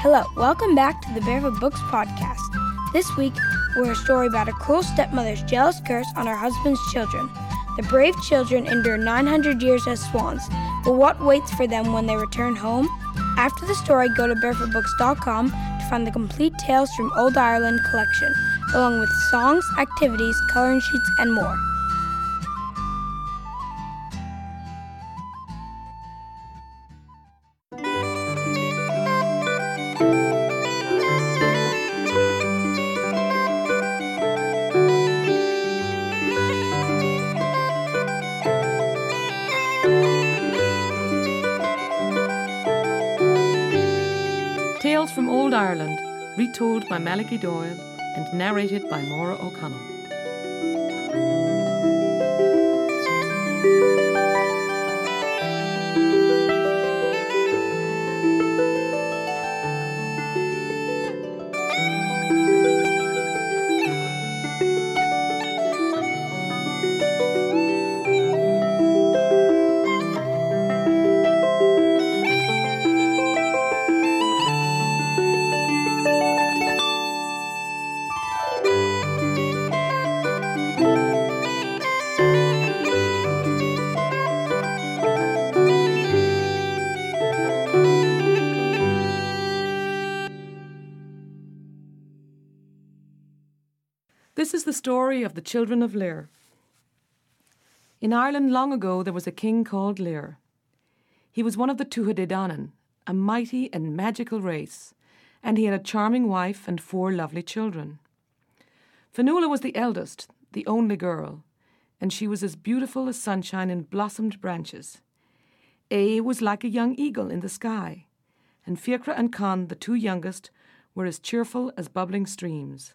Hello, welcome back to the Barefoot Books podcast. This week, we're a story about a cruel stepmother's jealous curse on her husband's children. The brave children endure 900 years as swans, but what waits for them when they return home? After the story, go to barefootbooks.com to find the complete Tales from Old Ireland collection, along with songs, activities, coloring sheets, and more. Tales from Old Ireland, retold by Malachy Doyle and narrated by Maura O'Connell. This is the story of the children of Lir. In Ireland long ago there was a king called Lir. He was one of the Tuatha Dé Danann, a mighty and magical race, and he had a charming wife and four lovely children. Fionnuala was the eldest, the only girl, and she was as beautiful as sunshine in blossomed branches. Aodh was like a young eagle in the sky, and Fiachra and Con, the two youngest, were as cheerful as bubbling streams.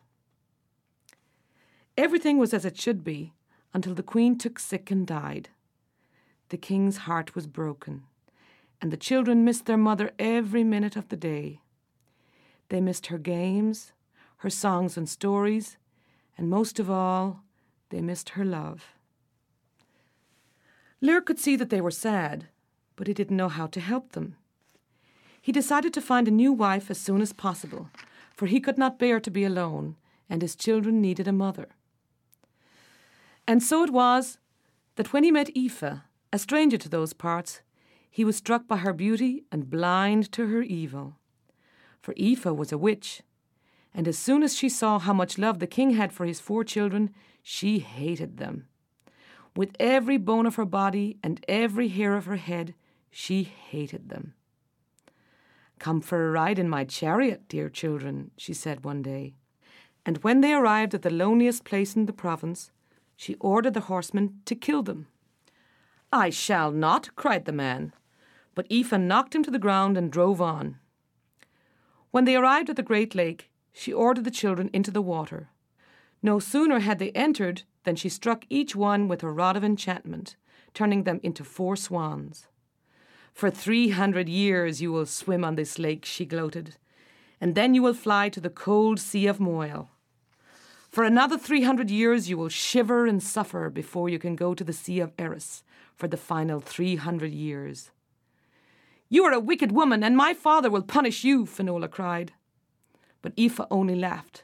Everything was as it should be until the Queen took sick and died. The King's heart was broken, and the children missed their mother every minute of the day. They missed her games, her songs and stories, and most of all, they missed her love. Lir could see that they were sad, but he didn't know how to help them. He decided to find a new wife as soon as possible, for he could not bear to be alone, and his children needed a mother. And so it was that when he met Aoife, a stranger to those parts, he was struck by her beauty and blind to her evil. For Aoife was a witch, and as soon as she saw how much love the king had for his four children, she hated them. With every bone of her body and every hair of her head, she hated them. Come for a ride in my chariot, dear children, she said one day. And when they arrived at the loneliest place in the province, she ordered the horsemen to kill them. I shall not, cried the man. But Aoife knocked him to the ground and drove on. When they arrived at the great lake, she ordered the children into the water. No sooner had they entered than she struck each one with her rod of enchantment, turning them into four swans. For three hundred years you will swim on this lake, she gloated, and then you will fly to the cold sea of Moyle. For another three hundred years you will shiver and suffer before you can go to the Sea of Erris for the final three hundred years. You are a wicked woman, and my father will punish you, Fionnuala cried. But Aoife only laughed.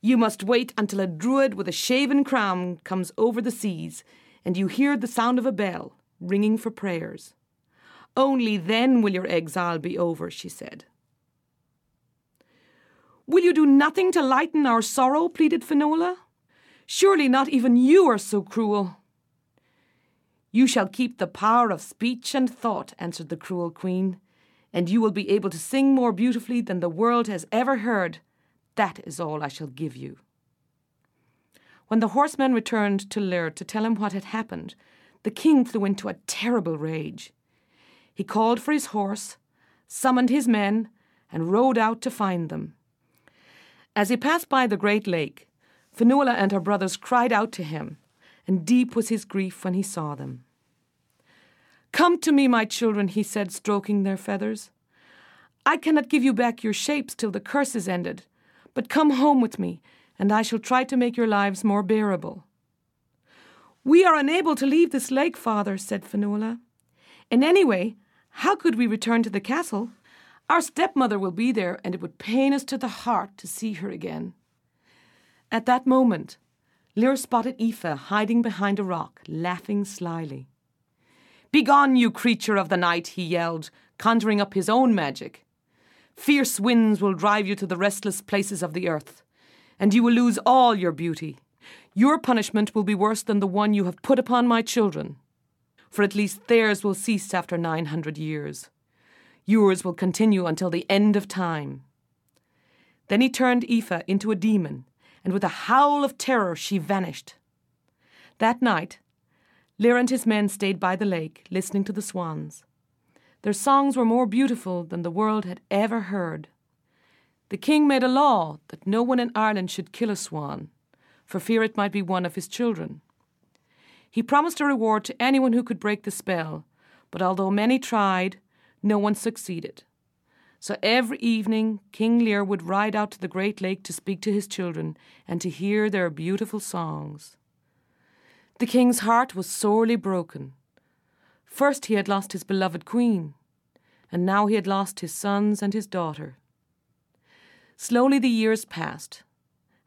You must wait until a druid with a shaven crown comes over the seas, and you hear the sound of a bell ringing for prayers. Only then will your exile be over, she said. Will you do nothing to lighten our sorrow? pleaded Fionnuala. Surely not even you are so cruel. You shall keep the power of speech and thought, answered the cruel queen, and you will be able to sing more beautifully than the world has ever heard. That is all I shall give you. When the horsemen returned to Lir to tell him what had happened, the king flew into a terrible rage. He called for his horse, summoned his men, and rode out to find them. As he passed by the great lake, Fionnuala and her brothers cried out to him, and deep was his grief when he saw them. Come to me, my children, he said, stroking their feathers. I cannot give you back your shapes till the curse is ended, but come home with me, and I shall try to make your lives more bearable. We are unable to leave this lake, father, said Fionnuala. And anyway, how could we return to the castle? Our stepmother will be there, and it would pain us to the heart to see her again. At that moment, Lir spotted Aoife hiding behind a rock, laughing slyly. Begone, you creature of the night, he yelled, conjuring up his own magic. Fierce winds will drive you to the restless places of the earth, and you will lose all your beauty. Your punishment will be worse than the one you have put upon my children, for at least theirs will cease after nine hundred years. Yours will continue until the end of time. Then he turned Aoife into a demon, and with a howl of terror she vanished. That night, Lir and his men stayed by the lake, listening to the swans. Their songs were more beautiful than the world had ever heard. The king made a law that no one in Ireland should kill a swan, for fear it might be one of his children. He promised a reward to anyone who could break the spell, but although many tried, no one succeeded. So every evening, King Lir would ride out to the great lake to speak to his children and to hear their beautiful songs. The king's heart was sorely broken. First, he had lost his beloved queen, and now he had lost his sons and his daughter. Slowly the years passed,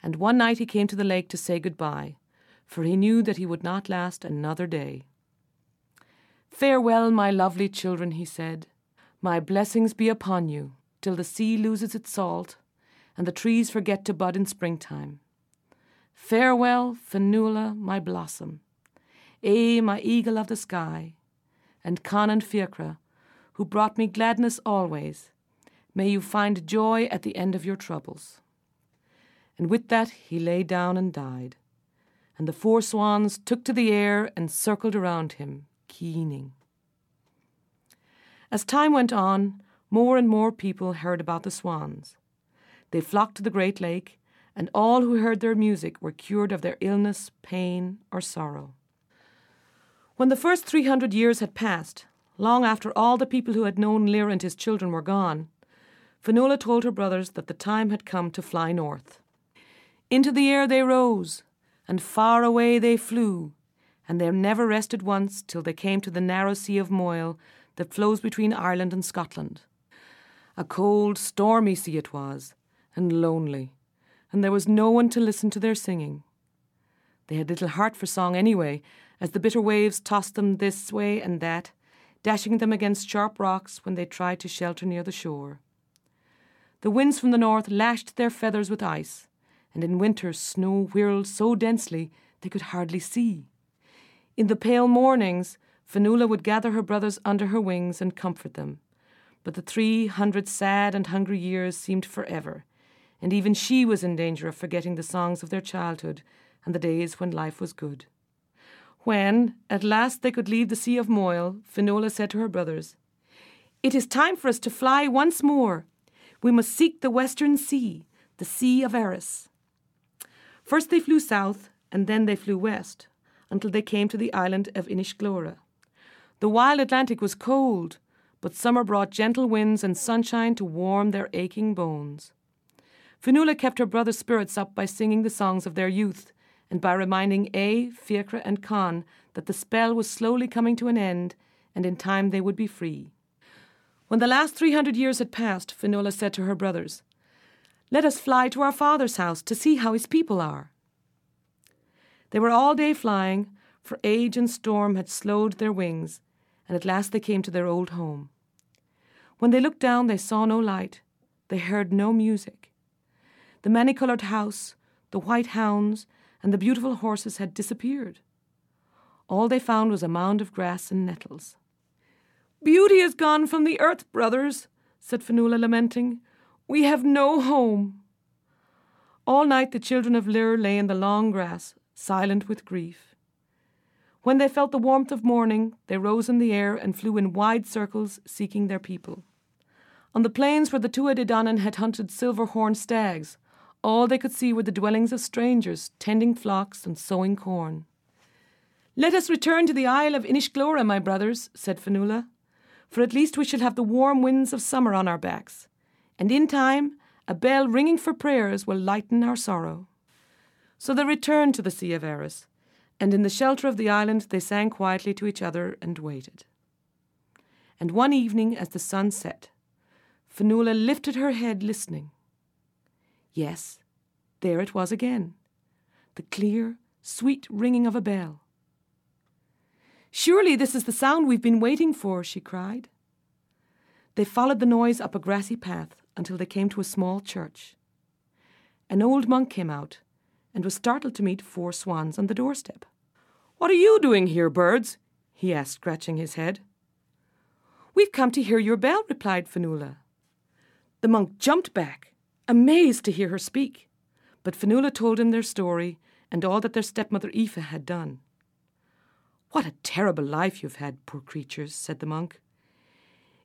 and one night he came to the lake to say goodbye, for he knew that he would not last another day. Farewell, my lovely children, he said. My blessings be upon you, till the sea loses its salt, and the trees forget to bud in springtime. Farewell, Fionnuala, my blossom, eh, my eagle of the sky, and Con and Fiachra, who brought me gladness always. May you find joy at the end of your troubles. And with that he lay down and died, and the four swans took to the air and circled around him, keening. As time went on, more and more people heard about the swans. They flocked to the great lake, and all who heard their music were cured of their illness, pain, or sorrow. When the first three hundred years had passed, long after all the people who had known Lir and his children were gone, Fionnuala told her brothers that the time had come to fly north. Into the air they rose, and far away they flew, and they never rested once till they came to the narrow sea of Moyle that flows between Ireland and Scotland. A cold, stormy sea it was, and lonely, and there was no one to listen to their singing. They had little heart for song anyway, as the bitter waves tossed them this way and that, dashing them against sharp rocks when they tried to shelter near the shore. The winds from the north lashed their feathers with ice, and in winter snow whirled so densely they could hardly see. In the pale mornings, Fionnuala would gather her brothers under her wings and comfort them. But the three hundred sad and hungry years seemed forever, and even she was in danger of forgetting the songs of their childhood and the days when life was good. When, at last, they could leave the Sea of Moyle, Fionnuala said to her brothers, It is time for us to fly once more. We must seek the western sea, the Sea of Erris. First they flew south, and then they flew west, until they came to the island of Inishglora. The wild Atlantic was cold, but summer brought gentle winds and sunshine to warm their aching bones. Fionnuala kept her brother's spirits up by singing the songs of their youth, and by reminding Aodh, Fiachra, and Con that the spell was slowly coming to an end, and in time they would be free. When the last three hundred years had passed, Fionnuala said to her brothers, Let us fly to our father's house to see how his people are. They were all day flying, for age and storm had slowed their wings, and at last they came to their old home. When they looked down, they saw no light, they heard no music. The many coloured house, the white hounds, and the beautiful horses had disappeared. All they found was a mound of grass and nettles. Beauty is gone from the earth, brothers, said Fionnuala, lamenting. We have no home. All night the children of Lir lay in the long grass, silent with grief. When they felt the warmth of morning, they rose in the air and flew in wide circles, seeking their people. On the plains where the Tuatha had hunted silver horned stags, all they could see were the dwellings of strangers, tending flocks and sowing corn. Let us return to the Isle of Inishglora, my brothers, said Fionnuala, for at least we shall have the warm winds of summer on our backs, and in time a bell ringing for prayers will lighten our sorrow. So they returned to the Sea of Erris, and in the shelter of the island they sang quietly to each other and waited. And one evening, as the sun set, Fionnuala lifted her head, listening. Yes, there it was again the clear, sweet ringing of a bell. Surely this is the sound we've been waiting for, she cried. They followed the noise up a grassy path until they came to a small church. An old monk came out and was startled to meet four swans on the doorstep. What are you doing here, birds? he asked, scratching his head. We've come to hear your bell, replied Fionnuala. The monk jumped back, amazed to hear her speak, but Fionnuala told him their story and all that their stepmother Aoife had done. What a terrible life you've had, poor creatures, said the monk.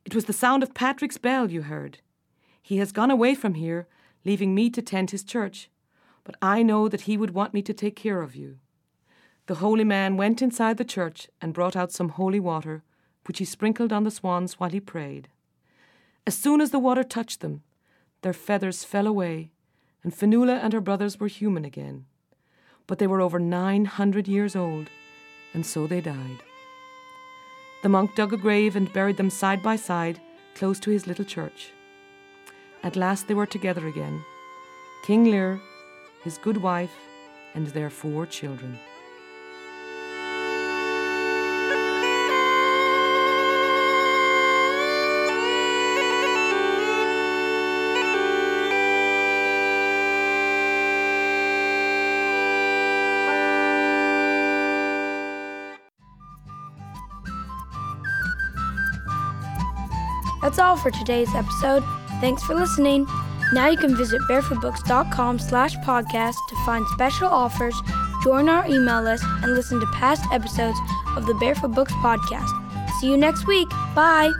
It was the sound of Patrick's bell you heard. He has gone away from here, leaving me to tend his church, but I know that he would want me to take care of you. The holy man went inside the church and brought out some holy water, which he sprinkled on the swans while he prayed. As soon as the water touched them, their feathers fell away, and Fionnuala and her brothers were human again. But they were over nine hundred years old, and so they died. The monk dug a grave and buried them side by side, close to his little church. At last they were together again King Lir, his good wife, and their four children. That's all for today's episode. Thanks for listening. Now you can visit barefootbooks.com slash podcast to find special offers, join our email list, and listen to past episodes of the Barefoot Books podcast. See you next week. Bye.